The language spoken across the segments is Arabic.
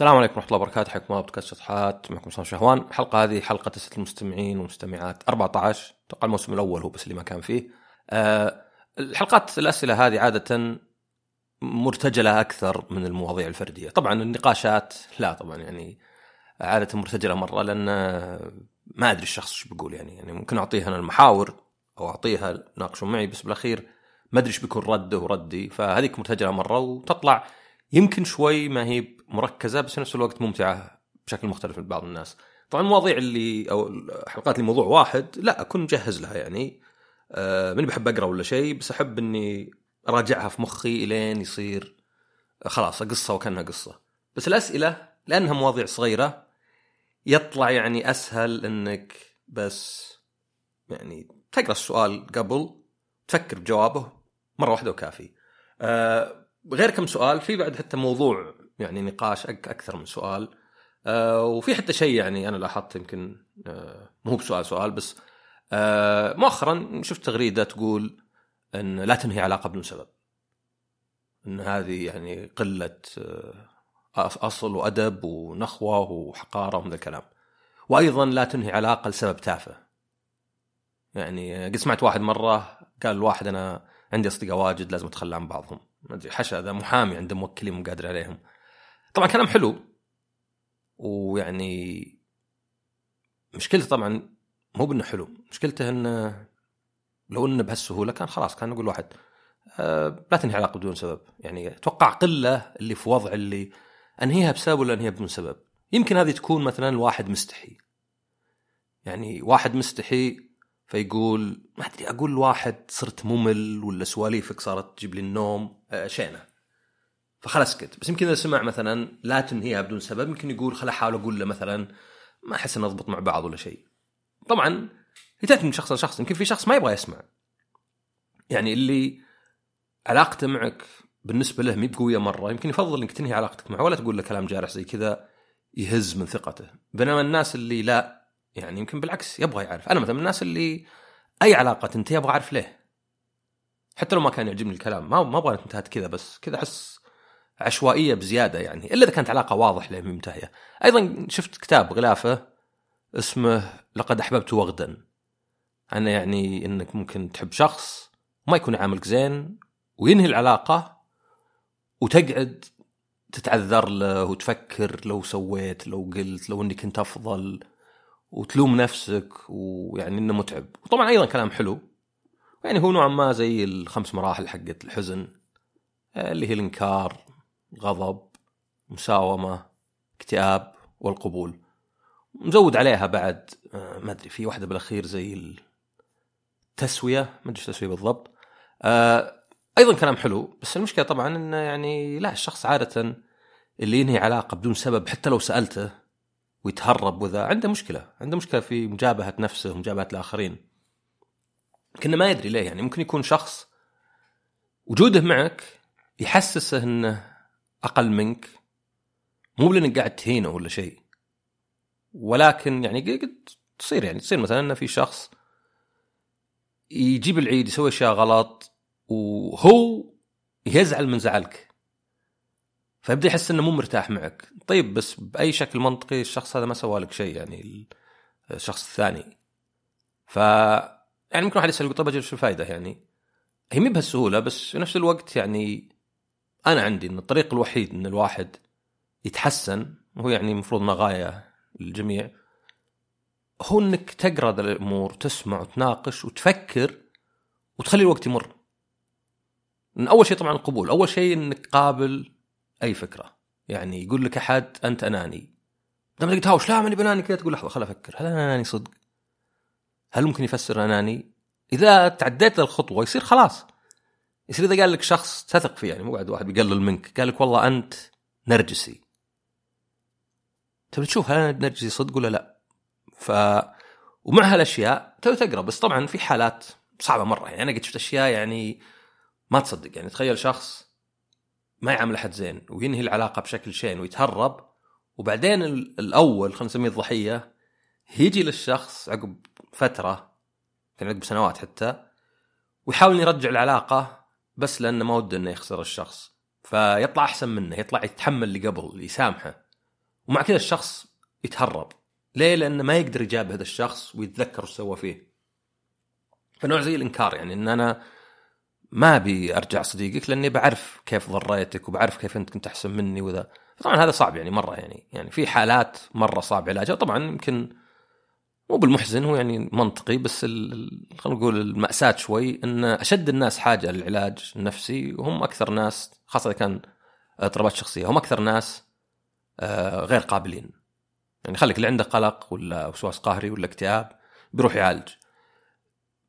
السلام عليكم ورحمة الله وبركاته. حياكم الله بودكاست شطحات. معكم صام شهوان. الحلقة هذه حلقة تسعة المستمعين والمستمعات 14 أتوقع الموسم الأول هو بس اللي ما كان فيه. أه الحلقات الأسئلة هذه عادة مرتجلة أكثر من المواضيع الفردية. طبعا النقاشات لا طبعا يعني عادة مرتجلة مرة لأن ما أدري الشخص إيش بيقول يعني يعني ممكن أعطيها أنا المحاور أو أعطيها ناقشوا معي بس بالأخير ما أدري إيش بيكون رده وردي فهذيك مرتجلة مرة وتطلع يمكن شوي ما هي مركزة بس في نفس الوقت ممتعة بشكل مختلف من بعض الناس. طبعا المواضيع اللي أو الحلقات اللي موضوع واحد لا أكون مجهز لها يعني آه ماني بحب أقرأ ولا شيء بس أحب إني أراجعها في مخي الين يصير خلاص قصة وكأنها قصة. بس الأسئلة لأنها مواضيع صغيرة يطلع يعني أسهل إنك بس يعني تقرأ السؤال قبل تفكر بجوابه مرة واحدة وكافي. آه غير كم سؤال في بعد حتى موضوع يعني نقاش أكثر من سؤال. آه وفي حتى شيء يعني أنا لاحظت يمكن آه مو بسؤال سؤال بس آه مؤخرا شفت تغريدة تقول إن لا تنهي علاقة بدون سبب. إن هذه يعني قلة آه أصل وأدب ونخوة وحقارة ومن الكلام. وأيضا لا تنهي علاقة لسبب تافه. يعني قد سمعت واحد مرة قال الواحد أنا عندي أصدقاء واجد لازم أتخلى عن بعضهم. ما أدري حشا ذا محامي عنده موكلين مو قادر عليهم. طبعا كلام حلو ويعني مشكلته طبعا مو بأنه حلو مشكلته انه لو إنه بهالسهولة كان خلاص كان نقول واحد أه لا تنهي علاقة بدون سبب. يعني أتوقع قلة اللي في وضع اللي أنهيها بسبب ولا أنهيها بدون سبب. يمكن هذه تكون مثلا الواحد مستحي. يعني واحد مستحي فيقول ما أدري أقول واحد صرت ممل ولا سواليفك صارت تجيب لي النوم أه شينه فخلاص اسكت بس يمكن إذا سمع مثلا لا تنهيها بدون سبب يمكن يقول خل أحاول أقول له مثلا ما أحس نضبط مع بعض ولا شيء. طبعا هي تاتي من شخص لشخص يمكن في شخص ما يبغى يسمع. يعني اللي علاقته معك بالنسبة له مي بقويه مرة يمكن يفضل إنك تنهي علاقتك معه ولا تقول له كلام جارح زي كذا يهز من ثقته. بينما الناس اللي لا يعني يمكن بالعكس يبغى يعرف. أنا مثلا من الناس اللي أي علاقة تنتهي أبغى أعرف ليه. حتى لو ما كان يعجبني الكلام ما ما أبغى انتهت كذا بس كذا أحس عشوائية بزيادة يعني إلا إذا كانت علاقة واضح لين منتهيه أيضا شفت كتاب غلافة اسمه لقد أحببت وغدا أنا يعني إنك ممكن تحب شخص وما يكون عاملك زين وينهي العلاقة وتقعد تتعذر له وتفكر لو سويت لو قلت لو اني كنت أفضل. وتلوم نفسك ويعني إنه متعب. وطبعا أيضا كلام حلو. يعني هو نوعا ما زي الخمس مراحل حقت الحزن اللي هي الإنكار غضب مساومة اكتئاب والقبول. مزود عليها بعد ما أدري في واحدة بالأخير زي التسوية. ما أدري التسويه بالضبط. أيضا كلام حلو. بس المشكلة طبعا إنه يعني لا الشخص عادة اللي ينهي علاقة بدون سبب حتى لو سألته ويتهرب وذا عنده مشكلة عنده مشكلة في مجابهة نفسه ومجابهه الآخرين. كنا ما يدري ليه يعني ممكن يكون شخص وجوده معك يحسسه إنه أقل منك مو لانك قاعد تهينه ولا شيء. ولكن يعني قد تصير يعني تصير مثلا إنه في شخص يجيب العيد يسوي أشياء غلط وهو يزعل من زعلك. فيبدأ يحس إنه مو مرتاح معك. طيب بس بأي شكل منطقي الشخص هذا ما سوى لك شيء؟ يعني الشخص الثاني. ف يعني ممكن واحد يسأل يقول طيب أجل شو الفائده يعني هي مي بهالسهولة بس في نفس الوقت يعني أنا عندي إن الطريق الوحيد إن الواحد يتحسن وهو يعني المفروض إنه غاية للجميع هو إنك تقرأ الأمور وتسمع وتناقش وتفكر وتخلي الوقت يمر. من أول شيء طبعا القبول أول شيء إنك قابل أي فكرة. يعني يقول لك أحد أنت أناني. لما تقول لا ماني بناني. كذا تقول لحظة خل أفكر. هل أنا أناني؟ صدق؟ هل ممكن يفسر أناني؟ إذا تعديت الخطوه يصير خلاص. يصير إذا قال لك شخص تثق فيه يعني مو قاعد واحد بيقلل منك. قال لك والله أنت نرجسي. تبي تشوف هل أنا نرجسي صدق ولا لا. ف ومع هالأشياء تبي تقرأ. بس طبعا في حالات صعبة مرة. يعني أنا قد شفت أشياء يعني ما تصدق. يعني تخيل شخص ما يعامل أحد زين وينهي العلاقة بشكل شين ويتهرب. وبعدين الأول خلينا نسميه الضحيه يجي للشخص عقب فترة يمكن عقب سنوات حتى ويحاول يرجع العلاقة بس لأنه ما وده إنه يخسر الشخص. فيطلع أحسن منه يطلع يتحمل اللي قبل يسامحه. ومع كذا الشخص يتهرب. ليه؟ لأنه ما يقدر يجاب هذا الشخص ويتذكر وش سوى فيه. فنوع زي الإنكار يعني إن أنا ما أبي أرجع صديقك لأني بعرف كيف ضريتك وبعرف كيف أنت كنت أحسن مني وذا. طبعا هذا صعب يعني مرة يعني يعني في حالات مرة صعب علاجها. طبعا يمكن مو بالمحزن هو يعني منطقي بس خلينا نقول المأساة شوي إن أشد الناس حاجة للعلاج النفسي وهم أكثر ناس خاصة إذا كان اضطرابات شخصية هم أكثر ناس آه، غير قابلين. يعني خليك اللي عنده قلق ولا وسواس قهري ولا اكتئاب بيروح يعالج.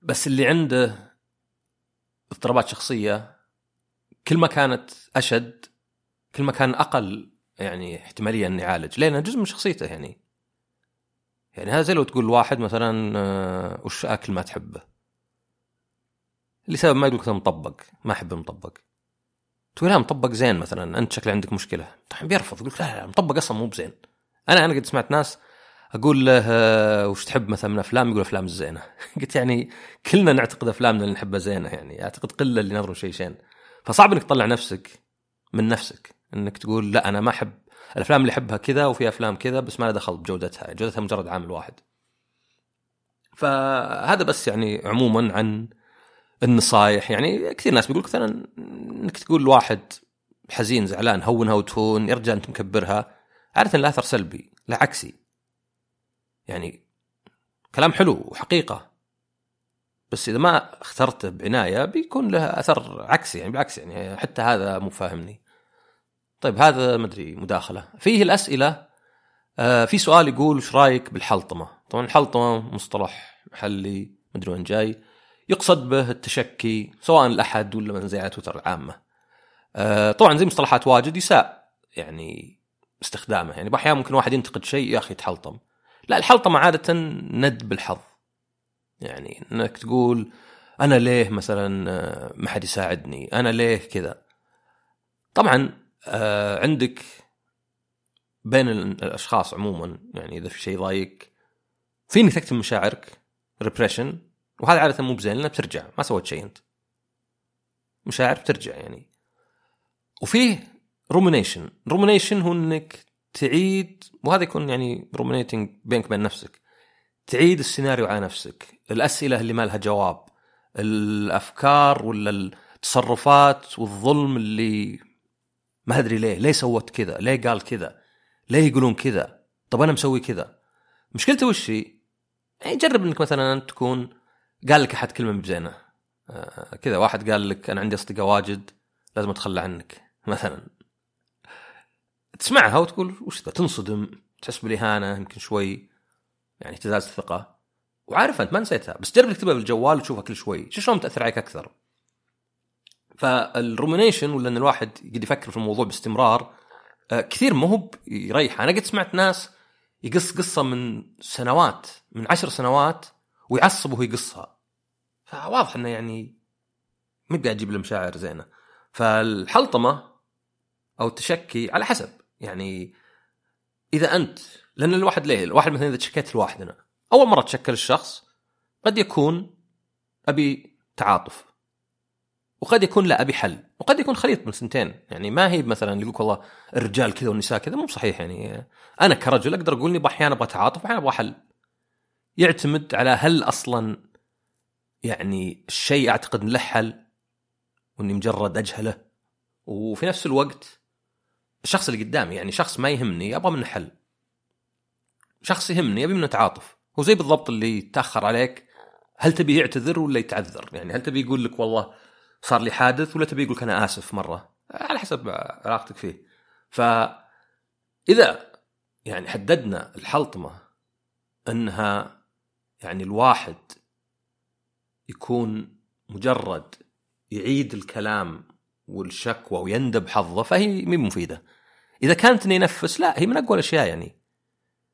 بس اللي عنده اضطرابات شخصية كل ما كانت أشد كل ما كان أقل يعني احتمالية انه يعالج لأنه جزء من شخصيته يعني. يعني هذا زي لو تقول واحد مثلا آه، وش أكل ما تحبه؟ لسبب ما يقول لك مطبق ما احب المطبق تقول لا مطبق زين مثلا أنت شكل عندك مشكلة. طيب بيرفض يقول لا لا مطبق أصلا مو بزين. أنا أنا قد سمعت ناس أقول له آه، وش تحب مثلا من أفلام؟ يقول أفلام الزينة. قلت يعني كلنا نعتقد افلامنا اللي نحبها زينة يعني. أعتقد قلة اللي نظروا شيء شين. فصعب إنك تطلع نفسك من نفسك. إنك تقول لا أنا ما أحب الأفلام اللي أحبها كذا وفي أفلام كذا بس ما دخل بجودتها. جودتها مجرد عامل واحد. فهذا بس يعني عموما عن النصايح. يعني كثير ناس بيقول مثلا إنك تقول لواحد حزين زعلان هونها وتهون يا رجال أنت مكبرها. عادة لا أثر سلبي لا عكسي. يعني كلام حلو وحقيقة. بس إذا ما اخترته بعناية بيكون له أثر عكسي يعني بالعكس يعني حتى هذا مو فاهمني. طيب هذا ما أدري مداخلة. فيه الأسئلة آه في سؤال يقول إيش رأيك بالحلطمة؟ طبعا الحلطمة مصطلح محلي ما أدري وين جاي. يقصد به التشكي سواء الأحد ولا من زي على تويتر العامة. آه طبعا زي مصطلحات واجد يساء يعني استخدامه. يعني بأحيان ممكن واحد ينتقد شيء يا أخي تحلطم. لا الحلطمه عادة ند بالحظ. يعني إنك تقول أنا ليه مثلا آه، ما حد يساعدني؟ أنا ليه كذا؟ طبعا آه عندك بين الأشخاص عموما يعني إذا في شيء ضايق في إنك تكتم مشاعرك repression وهذا عادة مو بزين لأنه بترجع ما سويت شيء أنت. مشاعر بترجع يعني. وفيه rumination rumination هو إنك تعيد وهذا يكون يعني ruminating بينك وبين نفسك. تعيد السيناريو على نفسك. الأسئلة اللي ما لها جواب. الأفكار ولا التصرفات والظلم اللي ما أدري ليه. ليه سوت كذا؟ ليه قال كذا؟ ليه يقولون كذا؟ طب أنا مسوي كذا. مشكلته وش هي؟ يعني جرب إنك مثلا تكون قال لك أحد كلمة بزينة. آه كذا. واحد قال لك أنا عندي أصدقاء واجد لازم أتخلى عنك. مثلا. تسمعها وتقول وش ذا؟ تنصدم تحس بالإهانة يمكن شوي يعني اهتزاز الثقة. وعارف أنت ما نسيتها بس جرب تكتبها بالجوال وتشوفها كل شوي. شو شلون تاثر عليك أكثر؟ فالرومينيشن ولا إن الواحد يقعد يفكر في الموضوع باستمرار آه، كثير ما هو يريح أنا قد سمعت ناس يقص قصة من سنوات من عشر سنوات ويعصب وهو يقصها فواضح إنه يعني ما قاعد يجيب له مشاعر زينة. فالحلطمة أو التشكي على حسب. يعني إذا أنت لأن الواحد ليه؟ الواحد مثلا إذا تشكيت لوحدنا أول مرة تشكل الشخص قد يكون أبي تعاطف وقد يكون لا أبي حل وقد يكون خليط من الثنتين يعني ما هي مثلا يقول والله الرجال كذا والنساء كذا مو صحيح. يعني أنا كرجل أقدر أقول إني أحيانا أبغى تعاطف واحيانا أبغى حل. يعتمد على هل أصلا يعني الشيء أعتقد له حل وإني مجرد أجهله. وفي نفس الوقت الشخص اللي قدامي يعني شخص ما يهمني أبغى منه حل. شخص يهمني أبي منه تعاطف. هو زي بالضبط اللي تاخر عليك هل تبي يعتذر ولا يتعذر؟ يعني هل تبي يقول لك والله صار لي حادث ولا تبي يقول لك أنا آسف مرة؟ على حسب علاقتك فيه. ف اذا يعني حددنا الحلطمة أنها يعني الواحد يكون مجرد يعيد الكلام والشكوى ويندب حظه فهي مي مفيدة. إذا كانت انه ينفس لا هي من أقوى الأشياء يعني.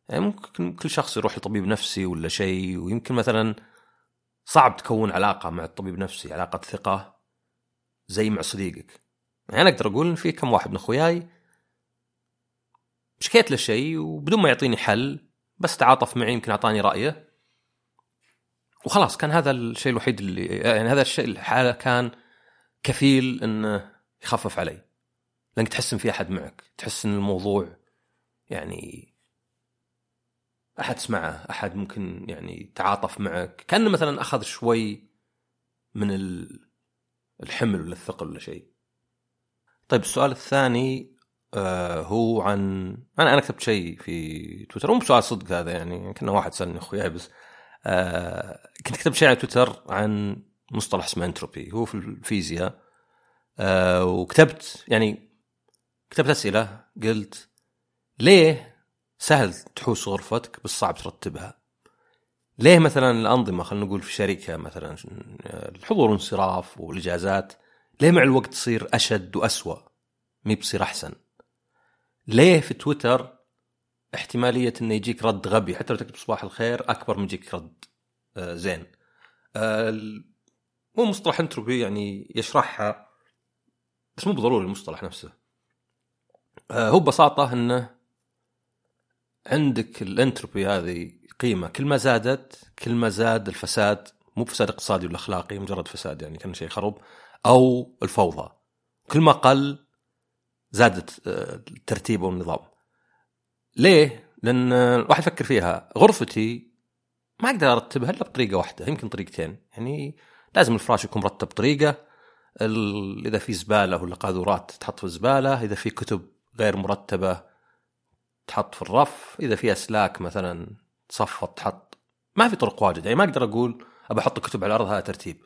يعني ممكن كل شخص يروح لطبيب نفسي ولا شيء ويمكن مثلا صعب تكون علاقة مع الطبيب النفسي علاقة ثقة زي مع صديقك. يعني أنا أقدر أقول إن في كم واحد من أخوياي شكيت له شيء وبدون ما يعطيني حل بس تعاطف معي يمكن أعطاني رأيه. وخلاص كان هذا الشيء الوحيد اللي يعني هذا الشيء الحالة كان كفيل انه يخفف علي. لانك تحس إن في أحد معك تحس إن الموضوع يعني أحد تسمعه أحد ممكن يعني تعاطف معك. كانه مثلا أخذ شوي من الحمل ولا الثقل ولا شيء. طيب السؤال الثاني آه هو عن أنا أنا كتبت شيء في تويتر. مو بسؤال صدق هذا يعني كنا واحد سألني أخوي بس آه كنت كتبت شيء على تويتر عن مصطلح اسمه انتروبي هو في الفيزياء آه وكتبت يعني كتبت أسئلة قلت ليه سهل تحوس غرفتك بس صعب ترتبها؟ ليه مثلا الأنظمة خلينا نقول في شركة مثلا الحضور والانصراف والإجازات ليه مع الوقت تصير أشد وأسوأ؟ ما يصير أحسن. ليه في تويتر احتمالية إنه يجيك رد غبي؟ حتى لو تكتب صباح الخير أكبر من يجيك رد. آه زين. آه مو مصطلح انتروبي يعني يشرحها بس مو بضروري المصطلح نفسه. آه هو ببساطة إنه عندك الانتروبي هذه قيمة. كل ما زادت كل ما زاد الفساد مو فساد اقتصادي ولا أخلاقي مجرد فساد يعني كان شيء خرب أو الفوضى. كل ما قل زادت آه، الترتيب والنظام ليه؟ لأن الواحد يفكر فيها. غرفتي ما أقدر أرتبها إلا بطريقة واحدة يمكن طريقتين. يعني لازم الفراش يكون مرتب بطريقه إذا في زبالة ولا قاذورات تحط في الزبالة. إذا في كتب غير مرتبة تحط في الرف. إذا في أسلاك مثلا تصفط تحط. ما في طرق واجد. يعني ما أقدر أقول ابى أحط الكتب على الأرض هذا ترتيب.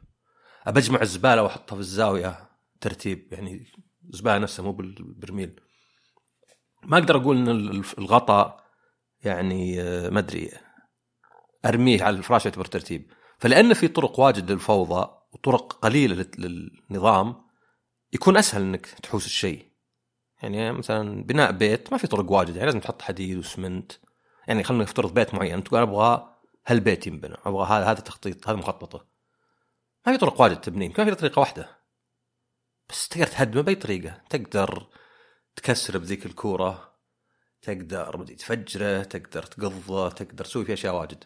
ابى أجمع الزبالة وأحطها في الزاوية ترتيب. يعني الزبالة نفسها مو بالبرميل. ما أقدر أقول إن الغطاء يعني آه، ما أدري أرميه على الفراش يعتبر ترتيب. فلأن في طرق واجد للفوضى وطرق قليلة للنظام يكون أسهل إنك تحوس الشيء. يعني مثلا بناء بيت ما في طرق واجد يعني لازم تحط حديد وسمنت. يعني خلينا نفترض بيت معين تقول أبغى هالبيت ينبنى أبغى هذا هذا تخطيط هذا مخططة. ما في طرق واجد تبنيه يمكن في طريقة واحدة. بس تقدر تهدمه بأي طريقة. تقدر تكسر بذيك الكورة تقدر تفجره تقدر تقضه تقدر تسوي فيه أشياء واجد.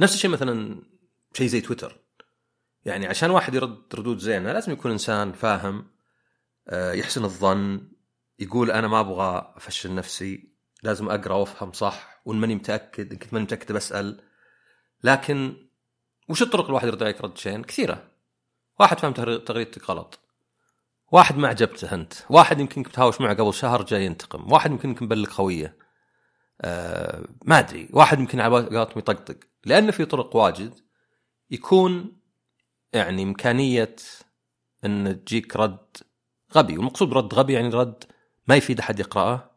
نفس الشيء مثلا شيء زي تويتر. يعني عشان واحد يرد ردود زينة لازم يكون إنسان فاهم آه، يحسن الظن يقول أنا ما أبغى أفشل نفسي لازم أقرأ وأفهم صح وإن ماني متأكد إن كنت ماني متأكد بسأل. لكن وش الطرق الواحد يرد عليك رد شين؟ كثيرة. واحد فهم تغريدتك غلط. واحد ما عجبته أنت. واحد يمكن تهاوش معه قبل شهر جاي ينتقم. واحد يمكن يمكن مبلغ خوية. أه ما أدري. واحد يمكن على قولتهم يطقطق. لأن في طرق واجد. يكون يعني إمكانية أن تجيك رد غبي والمقصود برد غبي يعني رد ما يفيد أحد يقرأه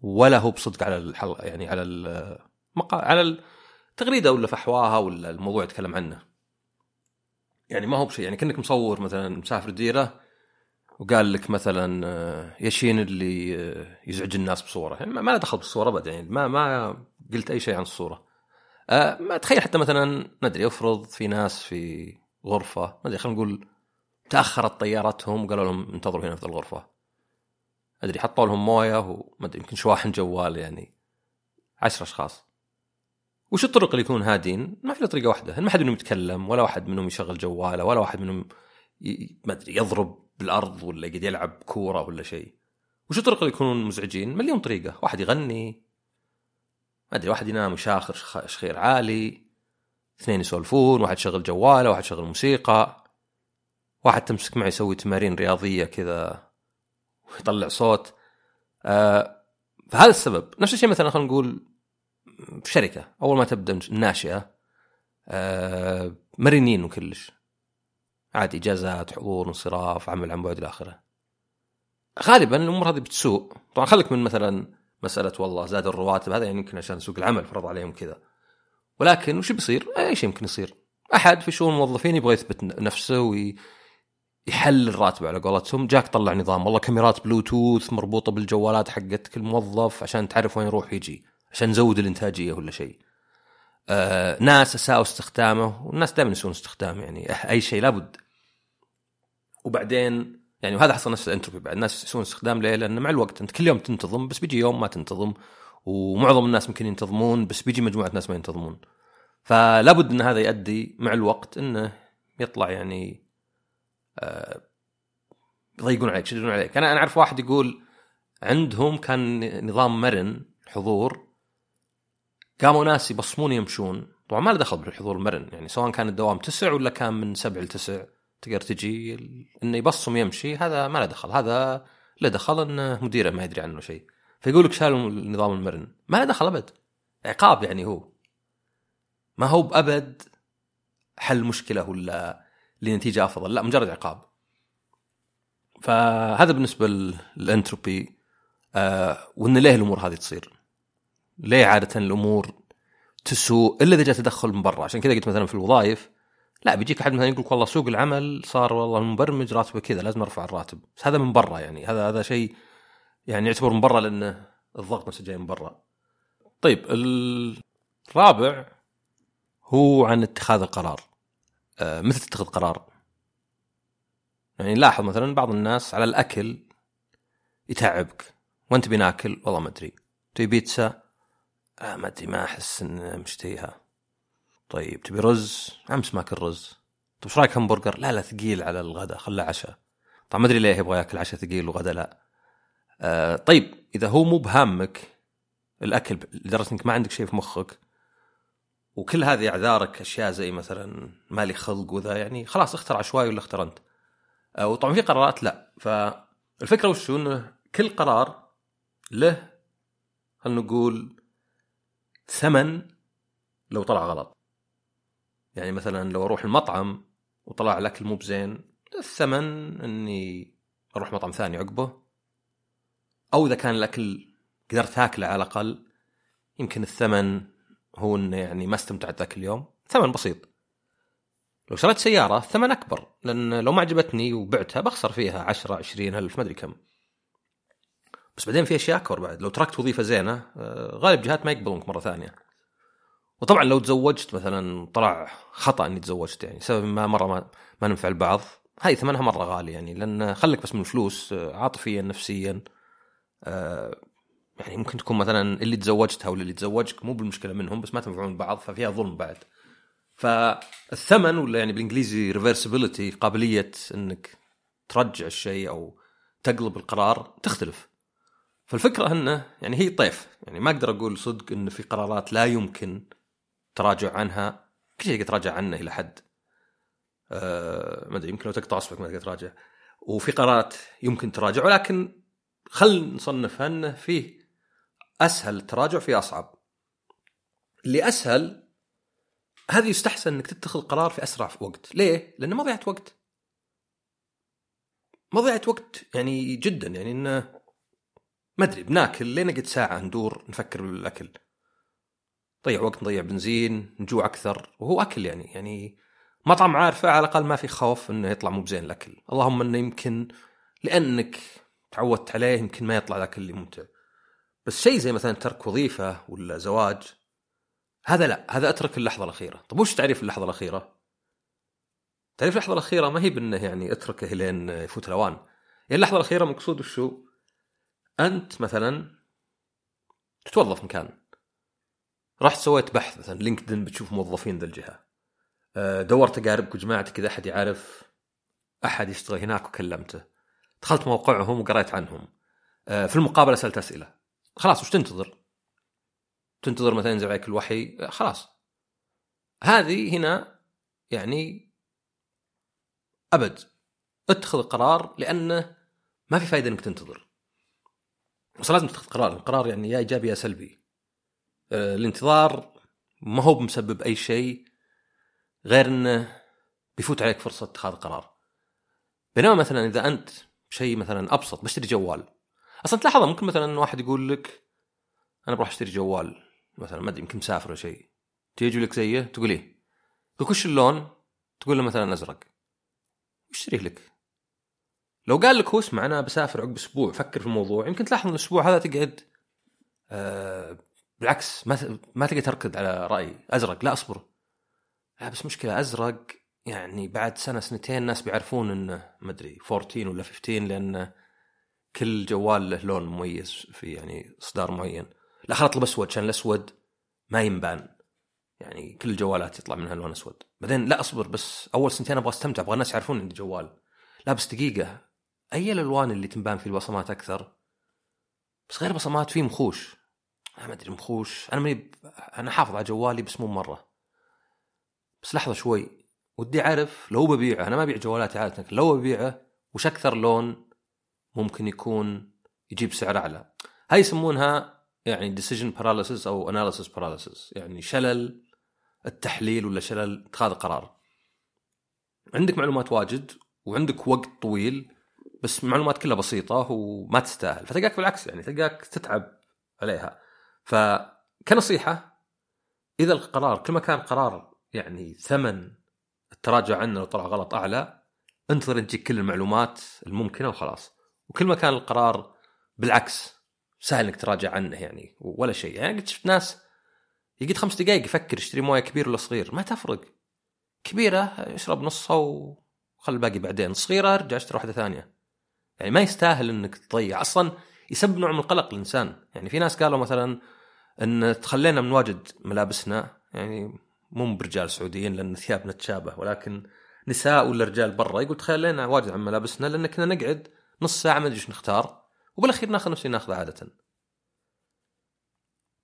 ولا هو بصدق على الحلقة يعني على المقا... على التغريده ولا فحواها ولا الموضوع يتكلم عنه. يعني ما هو بشيء يعني كأنك مصور مثلا مسافر ديرة وقال لك مثلا آه، يشين اللي آه، يزعج الناس بصورة. يعني ما له دخل بالصورة ابدا يعني ما ما قلت أي شيء عن الصورة. ما تخيل حتى مثلا ما أدري افرض في ناس في غرفة ما أدري خلينا نقول تأخرت طيارتهم وقالوا لهم انتظروا هنا في الغرفة أدري حطوا لهم موية وما أدري يمكن شواحن جوال يعني عشر أشخاص وش الطرق اللي يكونون هادين؟ ما في طريقة واحدة، ما حد منهم يتكلم ولا واحد منهم يشغل جواله ولا واحد منهم ما أدري يضرب بالأرض ولا يقعد يلعب كورة ولا شيء. وش الطرق اللي يكونون مزعجين؟ مليون طريقة، واحد يغني ما أدري واحد ينام يشاخر شخير عالي اثنين يسولفون، واحد يشغل جواله، واحد يشغل موسيقى واحد تمسك معه يسوي تمارين رياضية كذا ويطلع صوت. آه فهذا السبب. نفس الشيء مثلا خلينا نقول في شركة أول ما تبدأ ناشئة آه مرنين وكلش. عادي إجازات حضور انصراف عمل عن بعد إلى آخره. غالبا الأمور هذه بتسوء. طبعا خليك من مثلا مسألة والله زاد الرواتب هذا يعني يمكن عشان سوق العمل فرض عليهم كذا. ولكن وش بيصير؟ أي شيء يمكن يصير. أحد في شؤون الموظفين يبغى يثبت نفسه ويحلل الراتب على قولتهم. جاك طلع نظام والله كاميرات بلوتوث مربوطة بالجوالات حقت كل موظف عشان تعرف وين يروح يجي عشان نزود الإنتاجية ولا شيء. آه ناس أساءوا استخدامه والناس دائما يسوون استخدام يعني أي شيء لابد. وبعدين يعني وهذا حصل نفس الانتروبي بعد. الناس يسوون استخدام ليه؟ لأن مع الوقت أنت كل يوم تنتظم بس بيجي يوم ما تنتظم ومعظم الناس ممكن ينتظمون بس بيجي مجموعة ناس ما ينتظمون. فلابد إن هذا يؤدي مع الوقت إنه يطلع يعني آه يضيقون عليك يشدون عليك. أنا أنا أعرف واحد يقول عندهم كان نظام مرن حضور قاموا ناس يبصمون يمشون. طبعا ما له دخل بالحضور المرن يعني سواء كان الدوام تسع ولا كان من سبع لتسع. تقدر تجي إنه يبصم يمشي هذا ما له دخل. هذا له دخل انه مديره ما يدري عنه شيء. فيقول لك شالوا النظام المرن. ما له دخل أبد. عقاب يعني هو. ما هو بأبد حل مشكلة ولا لنتيجة أفضل. لا مجرد عقاب. فهذا بالنسبة للأنتروبي. آه وإن ليه الأمور هذه تصير؟ ليه عادة الأمور تسوء إلا إذا جاء تدخل من برا؟ عشان كذا قلت مثلا في الوظائف لا بيجيك أحد مثلا يقول والله سوق العمل صار والله المبرمج راتبه كذا لازم أرفع الراتب. بس هذا من برا يعني هذا هذا شيء يعني يعتبر من برا لأنه الضغط نفسه جاي من برا. طيب الرابع هو عن اتخاذ القرار. آه مثل تتخذ قرار يعني لاحظ مثلا بعض الناس على الأكل يتعبك. وأنت بناكل؟ والله ما أدري. تبي بيتزا؟ آه ما أدري ما أحس ان مشتهيها. طيب تبي رز؟ امس ماكل رز طيب إيش رأيك همبرجر؟ لا لا ثقيل على الغداء خله عشاء. طبعا ما أدري ليه يبغى يأكل عشاء ثقيل وغدا لا. آه طيب إذا هو مو بهامك الأكل لدرجة إنك ما عندك شيء في مخك وكل هذه أعذارك أشياء زي مثلا مالي خلق وذا يعني خلاص اختر عشوائي ولا اختر انت آه وطبعا في قرارات لا. فالفكرة وش؟ إنه كل قرار له خلينا نقول ثمن لو طلع غلط. يعني مثلا لو أروح المطعم وطلع الأكل مو بزين الثمن إني أروح مطعم ثاني عقبه. أو إذا كان الأكل قدرت اكله على الأقل يمكن الثمن هو إنه يعني ما استمتعت ذاك اليوم. ثمن بسيط. لو شريت سيارة الثمن أكبر لأن لو ما عجبتني وبعتها بخسر فيها 10 20 ألف ما أدري كم. بس بعدين في أشياء أكبر بعد. لو تركت وظيفة زينة آه، غالب جهات ما يقبلونك مرة ثانية. وطبعا لو تزوجت مثلا طلع خطأ إني تزوجت يعني سبب ما مرة ما, ما ننفع البعض. هاي ثمنها مرة غالي يعني لأن خليك بس من الفلوس آه، عاطفيا نفسيا آه، يعني ممكن تكون مثلا اللي تزوجتها ولا اللي تزوجك مو بالمشكلة منهم بس ما تنفعون بعض ففيها ظلم بعد. فالثمن ولا يعني بالإنجليزي ريفرسبيلتي قابلية إنك ترجع الشيء أو تقلب القرار تختلف. فالفكرة انه يعني هي طيف. يعني ما أقدر أقول صدق انه في قرارات لا يمكن تراجع عنها. كل شيء تراجع عنه إلى حد. أه ما أدري يمكن لو تقطع اصبعك ما تقدر تراجع. وفي قرارات يمكن تراجع ولكن خل نصنفها انه فيه أسهل التراجع في أصعب. اللي اسهل هذه يستحسن إنك تتخذ قرار في أسرع وقت. ليه؟ لأنه ما ضيعت وقت. ما ضيعت وقت يعني جدا يعني إنه ما أدري بناكل لين نقعد ساعة ندور نفكر بالأكل. نضيع وقت نضيع بنزين نجوع أكثر. وهو أكل يعني يعني مطعم عارفه على الأقل ما في خوف إنه يطلع مو بزين الأكل. اللهم إنه يمكن لأنك تعودت عليه يمكن ما يطلع ذاك اللي ممتع. بس شيء زي مثلا ترك وظيفة ولا زواج هذا لا هذا أترك اللحظة الأخيرة. طب وش تعريف اللحظة الأخيرة؟ تعريف اللحظة الأخيرة ما هي بأنه يعني أتركه لين يفوت الأوان. يعني اللحظة الأخيرة مقصود وشو؟ أنت مثلا تتوظف مكان. رحت سويت بحث مثلا LinkedIn بتشوف موظفين ذا الجهة. آه، دورت أقاربك وجماعتك اذا أحد يعرف أحد يشتغل هناك وكلمته. دخلت موقعهم وقريت عنهم. آه، في المقابلة سألت أسئلة. خلاص وش تنتظر؟ تنتظر مثلا ينزل عليك الوحي آه، خلاص. هذه هنا يعني أبد. اتخذ قرار لأنه ما في فائده إنك تنتظر. بس لازم تتخذ قرار. القرار يعني يا إيجابي يا سلبي. الانتظار ما هو مسبب أي شيء غير إنه بيفوت عليك فرصة اتخاذ قرار. بينما مثلا إذا أنت شيء مثلا أبسط بشتري جوال. أصلا تلاحظ ممكن مثلا واحد يقول لك أنا بروح أشتري جوال مثلا ما أدري يمكن مسافر ولا شيء. تيجي لك زيه تقول إيه؟ يقول وش اللون تقول له مثلا أزرق. اشتريه لك. لو قال لك هو اسمع أنا بسافر عقب أسبوع فكر في الموضوع. يمكن تلاحظ الأسبوع هذا تقعد آه بالعكس ما ما تقدر تركض على رأي أزرق لا أصبر. لا بس مشكلة أزرق يعني بعد سنة سنتين الناس بيعرفون إنه ما أدري 14 ولا 15 لأن كل جوال له لون مميز في يعني اصدار معين. لا خل اطلب اسود عشان الأسود ما ينبان. يعني كل الجوالات يطلع منها لون أسود. بعدين لا أصبر بس أول سنتين أبغى أستمتع أبغى الناس يعرفون عندي جوال. لا بس دقيقة أي الألوان اللي تنبان في البصمات أكثر؟ بس غير بصمات في مخوش. أنا ما أدري مخوش. أنا ماني أنا حافظ على جوالي بس مو مرة. بس لحظة شوي. ودي أعرف لو ببيعه أنا ما أبيع جوالاتي عادة لو ببيعه وش أكثر لون ممكن يكون يجيب سعر أعلى؟ هاي يسمونها يعني decision paralysis أو analysis paralysis. يعني شلل التحليل ولا شلل اتخاذ القرار عندك معلومات واجد وعندك وقت طويل بس معلومات كلها بسيطة وما تستاهل. فتلقاك بالعكس يعني تلقاك تتعب عليها. فكنصيحة إذا القرار كل ما كان قرار يعني ثمن التراجع عنه لو طلع غلط أعلى انتظر انت تجيك كل المعلومات الممكنة وخلاص. وكل ما كان القرار بالعكس سهل إنك تراجع عنه يعني ولا شيء. يعني قد شفت ناس يقعد خمس دقائق يفكر يشتري موية كبير ولا صغير ما تفرق. كبيرة يشرب نصها وخل الباقي بعدين. صغيرة ارجع اشتري واحدة ثانية. يعني ما يستاهل إنك تضيع. أصلا يسبب نوع من القلق للإنسان. يعني في ناس قالوا مثلا إن تخلينا من واجد ملابسنا يعني مو برجال سعوديين لأن ثيابنا تشابه ولكن نساء ولا رجال برا يقول تخلينا واجد عن ملابسنا لأن كنا نقعد نص ساعة ما ادري إيش نختار وبالأخير ناخذ نفس اللي ناخذه عادة.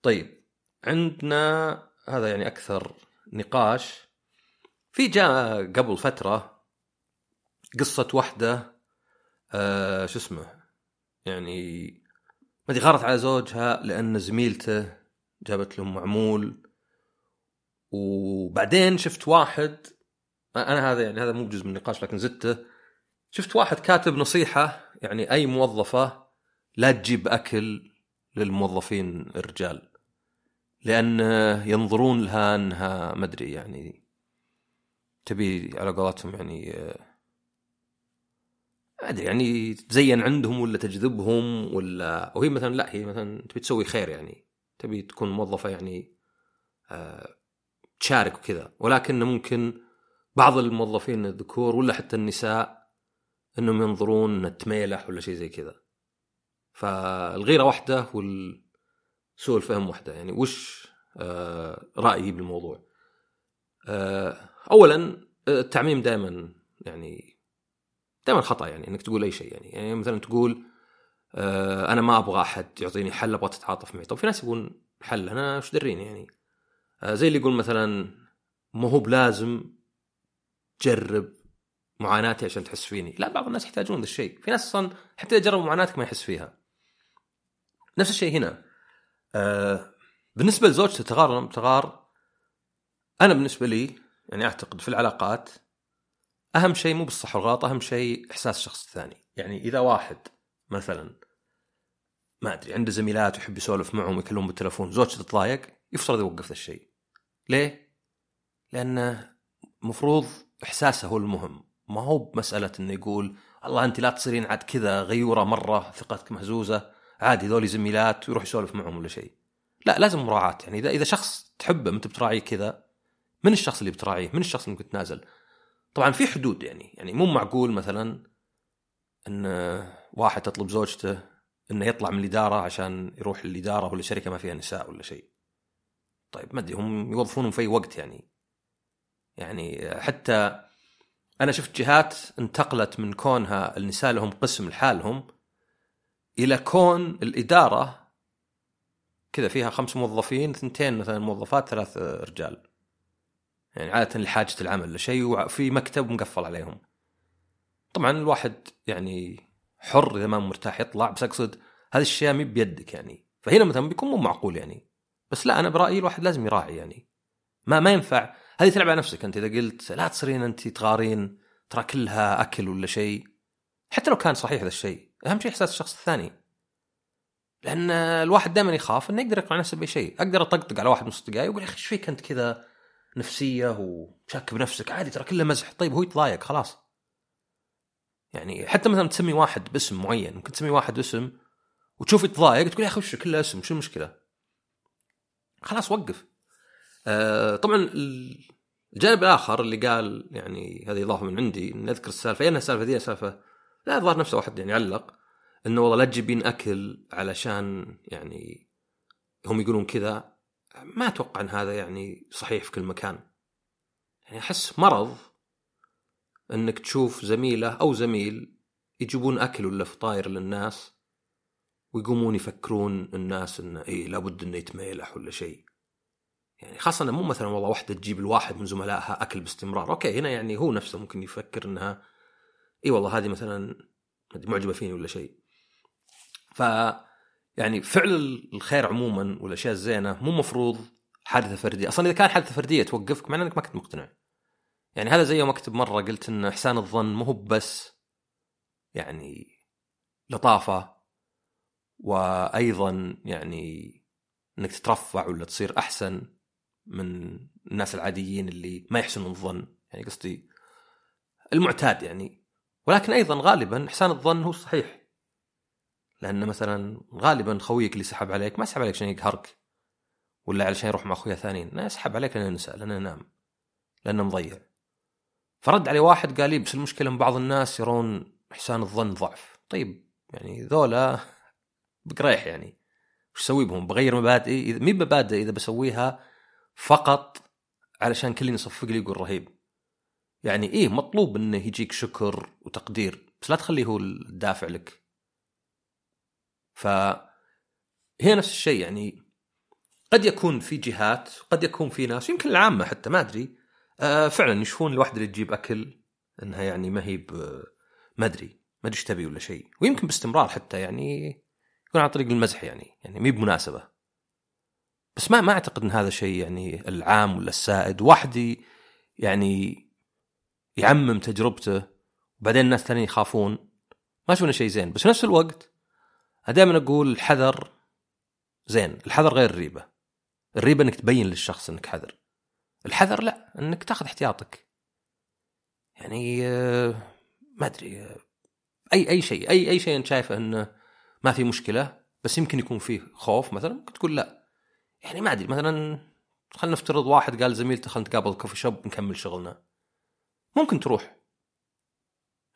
طيب عندنا هذا يعني أكثر نقاش في جاء قبل فترة قصة واحدة آه شو اسمه يعني ما أدري غارت على زوجها لأن زميلته جابت له معمول. وبعدين شفت واحد أنا هذا يعني هذا مو بجزء من النقاش لكن زدته. شفت واحد كاتب نصيحة يعني أي موظفة لا تجيب أكل للموظفين الرجال لأن ينظرون لها أنها ما أدري يعني تبي على قولتهم يعني أدري يعني تزين عندهم ولا تجذبهم ولا وهي مثلا لا هي مثلا تبي تسوي خير يعني. تبي تكون موظفة يعني آه، تشارك وكذا. ولكن ممكن بعض الموظفين الذكور ولا حتى النساء إنهم ينظرون تميلح ولا شيء زي كذا. فالغيرة واحدة والسوء الفهم واحدة. يعني وش آه رأيي بالموضوع؟ آه اولا التعميم دائما يعني دائما خطأ يعني إنك تقول أي شيء يعني. يعني مثلا تقول أنا ما أبغى أحد يعطيني حل أبغى تتعاطف معي. طب في ناس يبون حل أنا إيش دريني يعني؟ آه زي اللي يقول مثلا ما هو بلازم تجرب معاناتي عشان تحس فيني. لا بعض الناس يحتاجون ذا الشيء. في ناس أصلا حتى يجرب معاناتك ما يحس فيها. نفس الشيء هنا. آه بالنسبة لزوجته تغار تغار أنا بالنسبة لي يعني أعتقد في العلاقات أهم شيء مو بالصح والغلط أهم شيء إحساس الشخص الثاني. يعني إذا واحد مثلا. ما أدري عنده زميلات ويحب يسولف معهم ويكلمهم بالتلفون زوجته تتضايق يفترض يوقف ذا الشيء. ليه؟ لأنه المفروض إحساسه هو المهم. ما هو بمسألة إنه يقول الله أنت لا تصيرين عاد كذا غيورة مرة ثقتك مهزوزة عادي ذولي زميلات ويروح يسولف معهم ولا شيء. لا لازم مراعاة. يعني إذا إذا شخص تحبه أنت بتراعيه كذا من الشخص اللي بتراعيه؟ من الشخص اللي ممكن تنازل؟ طبعا في حدود يعني. يعني مو معقول مثلا ان واحد تطلب زوجته إنه يطلع من الإدارة عشان يروح الاداره ولا شركة ما فيها نساء ولا شيء. طيب ما أدري هم يوظفونهم في أي وقت يعني. يعني حتى أنا شفت جهات انتقلت من كونها النساء لهم قسم لحالهم إلى كون الإدارة كذا فيها خمس موظفين اثنتين مثلا موظفات ثلاث رجال. يعني عادة لحاجة العمل لشيء وفي مكتب مقفل عليهم. طبعا الواحد يعني حر إذا ما مرتاح يطلع بس أقصد هذه الاشياء مي بيدك يعني. فهنا مثلا بيكون مو معقول يعني. بس لا أنا برأيي الواحد لازم يراعي يعني. ما ما ينفع. هذه تلعب على نفسك أنت إذا قلت لا تصيرين أنت تغارين ترى كلها أكل ولا شيء. حتى لو كان صحيح ذا الشيء أهم شيء إحساس الشخص الثاني. لأن الواحد دائما يخاف إنه يقدر يقنع نفسه بأي شيء. أقدر أطقطق على واحد نص دقائق ويقول يا أخي إيش فيك أنت كذا نفسية وشاك بنفسك؟ عادي ترى كله مزح. طيب هو يتضايق خلاص. يعني حتى مثلا تسمي واحد باسم معين ممكن تسمي واحد باسم وتشوف يتضايق تقول يا أخي وش كله اسم شو المشكلة؟ خلاص وقف. آه طبعا الجانب الآخر اللي قال يعني هذه اضافه من عندي نذكر السالفة. انها السالفة دي سالفة لا الظاهر نفسه واحد يعني علق إنه والله لا تجيبين أكل علشان يعني هم يقولون كذا. ما أتوقع إن هذا يعني صحيح في كل مكان. يعني أحس مرض أنك تشوف زميله أو زميل يجيبون أكل ولا فطاير للناس ويقومون يفكرون الناس انه اي لابد إنه يتميلح ولا شيء يعني خاصة مو مثلا والله واحدة تجيب الواحد من زملائها أكل باستمرار، أوكي هنا يعني هو نفسه ممكن يفكر إنها إي والله هذه مثلا معجبة فيني ولا شيء. ف يعني فعل الخير عموما والأشياء الزينة مو مفروض حادثة فردية، أصلا إذا كان حادثة فردية توقفك معناه إنك ما كنت مقتنع. يعني هذا زي يوم أكتب مرة قلت إن إحسان الظن مو بس يعني لطافة وأيضا يعني إنك تترفع ولا تصير أحسن من الناس العاديين اللي ما يحسنون الظن. يعني قصدي المعتاد يعني. ولكن أيضا غالبا إحسان الظن هو الصحيح لأن مثلا غالبا خويك اللي سحب عليك ما سحب عليك عشان يقهرك ولا علشان يروح مع أخويا ثانيين لا يسحب عليك لأنه نسى لأنه نام لأنه مضيع. فرد علي واحد قال لي بس المشكلة إن بعض الناس يرون احسان الظن ضعف. طيب يعني ذولا بقريح يعني. وش أسوي بهم؟ بغير مبادئي مي مبادئ إذا بسويها فقط علشان كل يصفق لي يقول رهيب. يعني إيه مطلوب انه يجيك شكر وتقدير بس لا تخليه هو الدافع لك. ف هي نفس الشيء يعني. قد يكون في جهات قد يكون في ناس يمكن العامة حتى ما أدري. آه فعلا يشوفون الواحده اللي تجيب أكل إنها يعني ما هي ما أدري ما أدري إيش تبي ولا شيء. ويمكن باستمرار حتى يعني يكون عن طريق المزح يعني يعني مي بمناسبة. بس ما ما أعتقد إن هذا شيء يعني العام ولا السائد. واحد يعني يعمم تجربته وبعدين الناس الثانيين يخافون. ما أشوف شيء زين. بس في نفس الوقت دائما أقول الحذر زين. الحذر غير الريبة. الريبة إنك تبين للشخص إنك حذر. الحذر لا إنك تاخذ احتياطك. يعني آه، ما أدري آه، أي أي شيء أي أي شيء أنت شايفه إنه ما في مشكلة بس يمكن يكون فيه خوف مثلا ممكن تقول لا. يعني ما أدري مثلا خلينا نفترض واحد قال زميلته خلينا نتقابل كوفي شوب نكمل شغلنا. ممكن تروح.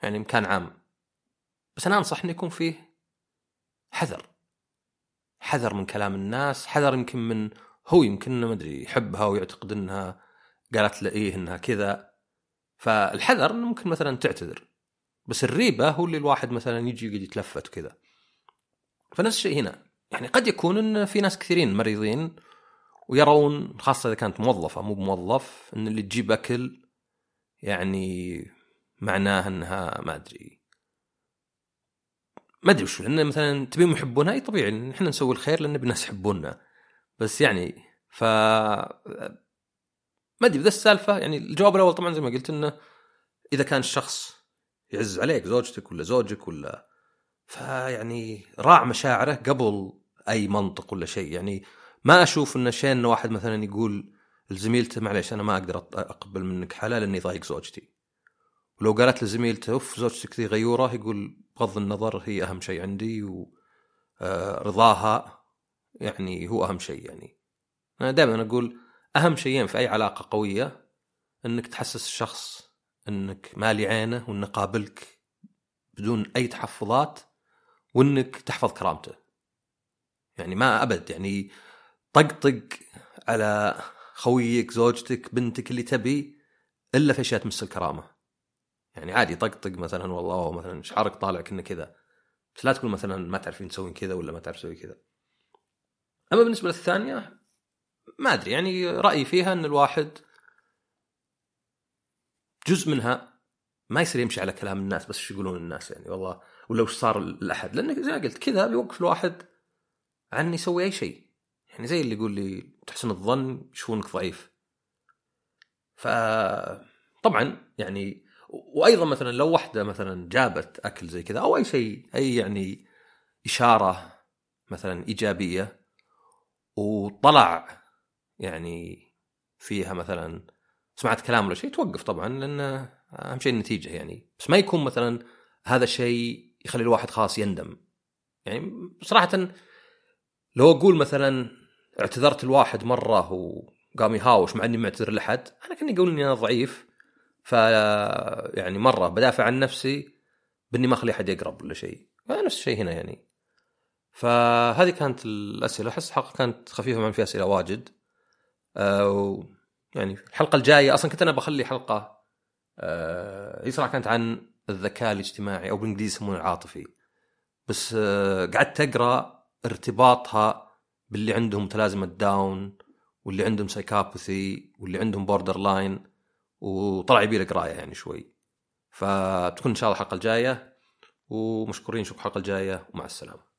يعني مكان عام. بس أنا أنصح إنه يكون فيه حذر. حذر من كلام الناس حذر يمكن من هو يمكن ما أدري يحبها ويعتقد إنها قالت له إيه إنها كذا. فالحذر إنه ممكن مثلا تعتذر. بس الريبة هو اللي الواحد مثلا يجي يقعد يتلفت وكذا. فنفس الشيء هنا. يعني قد يكون إن في ناس كثيرين مريضين ويرون خاصة إذا كانت موظفة مو بموظف إن اللي تجيب أكل يعني معناه إنها ما أدري. ما أدري وشو لأن مثلا تبيهم يحبونها أي طبيعي إحنا نسوي الخير لأن الناس يحبوننا. بس يعني ف ما أدري ذا السالفة يعني الجواب الأول طبعا زي ما قلت إنه إذا كان الشخص يعز عليك زوجتك ولا زوجك ولا فيعني راع مشاعره قبل أي منطق ولا شيء. يعني ما أشوف انه شيء انه واحد مثلا يقول لزميلته معليش أنا ما أقدر أقبل منك حلال إني ضايق زوجتي. ولو قالت لزميلته أوف زوجتك ذي غيورة. يقول بغض النظر هي أهم شيء عندي ورضاها آه، يعني هو أهم شيء يعني. أنا دائما أقول أهم شيئين في أي علاقة قوية إنك تحسس الشخص إنك مالي عينه وإنه قابلك بدون أي تحفظات وإنك تحفظ كرامته. يعني ما أبد يعني طقطق على خويك زوجتك بنتك اللي تبي إلا في أشياء تمس الكرامة. يعني عادي طقطق مثلا والله مثلا شعرك طالع كنا كذا. بس لا تقول مثلا ما تعرفين تسوين كذا ولا ما تعرف تسوي كذا. أما بالنسبة للثانية ما أدري يعني رأيي فيها إن الواحد جزء منها ما يصير يمشي على كلام الناس بس إيش يقولون الناس يعني والله ولا وش صار الأحد. لأن زي ما قلت كذا بيوقف الواحد عن يسوي أي شيء. يعني زي اللي يقول لي تحسن الظن يشوفونك ضعيف. ف طبعا يعني وأيضا مثلا لو واحدة مثلا جابت أكل زي كذا أو أي شيء أي يعني إشارة مثلا إيجابية وطلع يعني فيها مثلا سمعت كلام ولا شيء توقف طبعا لأن أهم شيء النتيجة يعني. بس ما يكون مثلا هذا الشيء يخلي الواحد خلاص يندم. يعني صراحة لو أقول مثلا اعتذرت الواحد مرة وقام يهاوش مع إني معتذر لحد أنا كاني أقول إني أنا ضعيف. ف يعني مرة بدافع عن نفسي بإني ما أخلي أحد يقرب ولا شيء. نفس الشيء هنا يعني. فهذه كانت الأسئلة. أحس حلقه كانت خفيفة ما في أسئلة واجد. أه يعني الحلقة الجاية أصلا كنت أنا بخلي حلقة أه هي صراحة كانت عن الذكاء الاجتماعي أو بالإنجليزي يسمونه العاطفي. بس آه، قعدت أقرأ ارتباطها باللي عندهم متلازمة داون واللي عندهم psychopathy واللي عندهم borderline وطلع يبي قراية يعني شوي. فتكون إن شاء الله الحلقة الجاية ومشكورين نشوفكم الحلقة الجاية ومع السلامة.